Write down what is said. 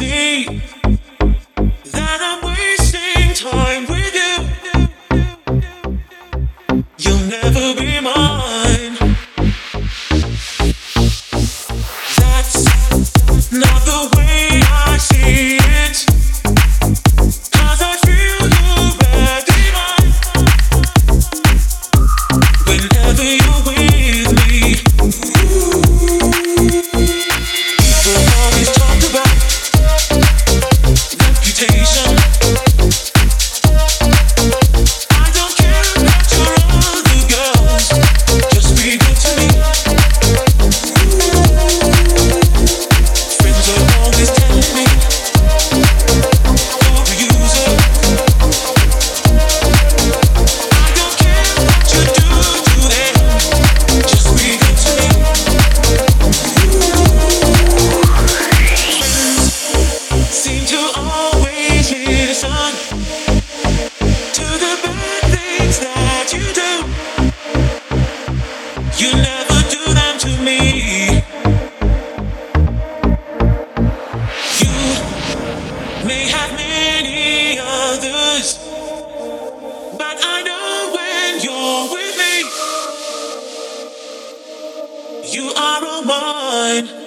easy. many others. But I know when you're with me, you are a mine.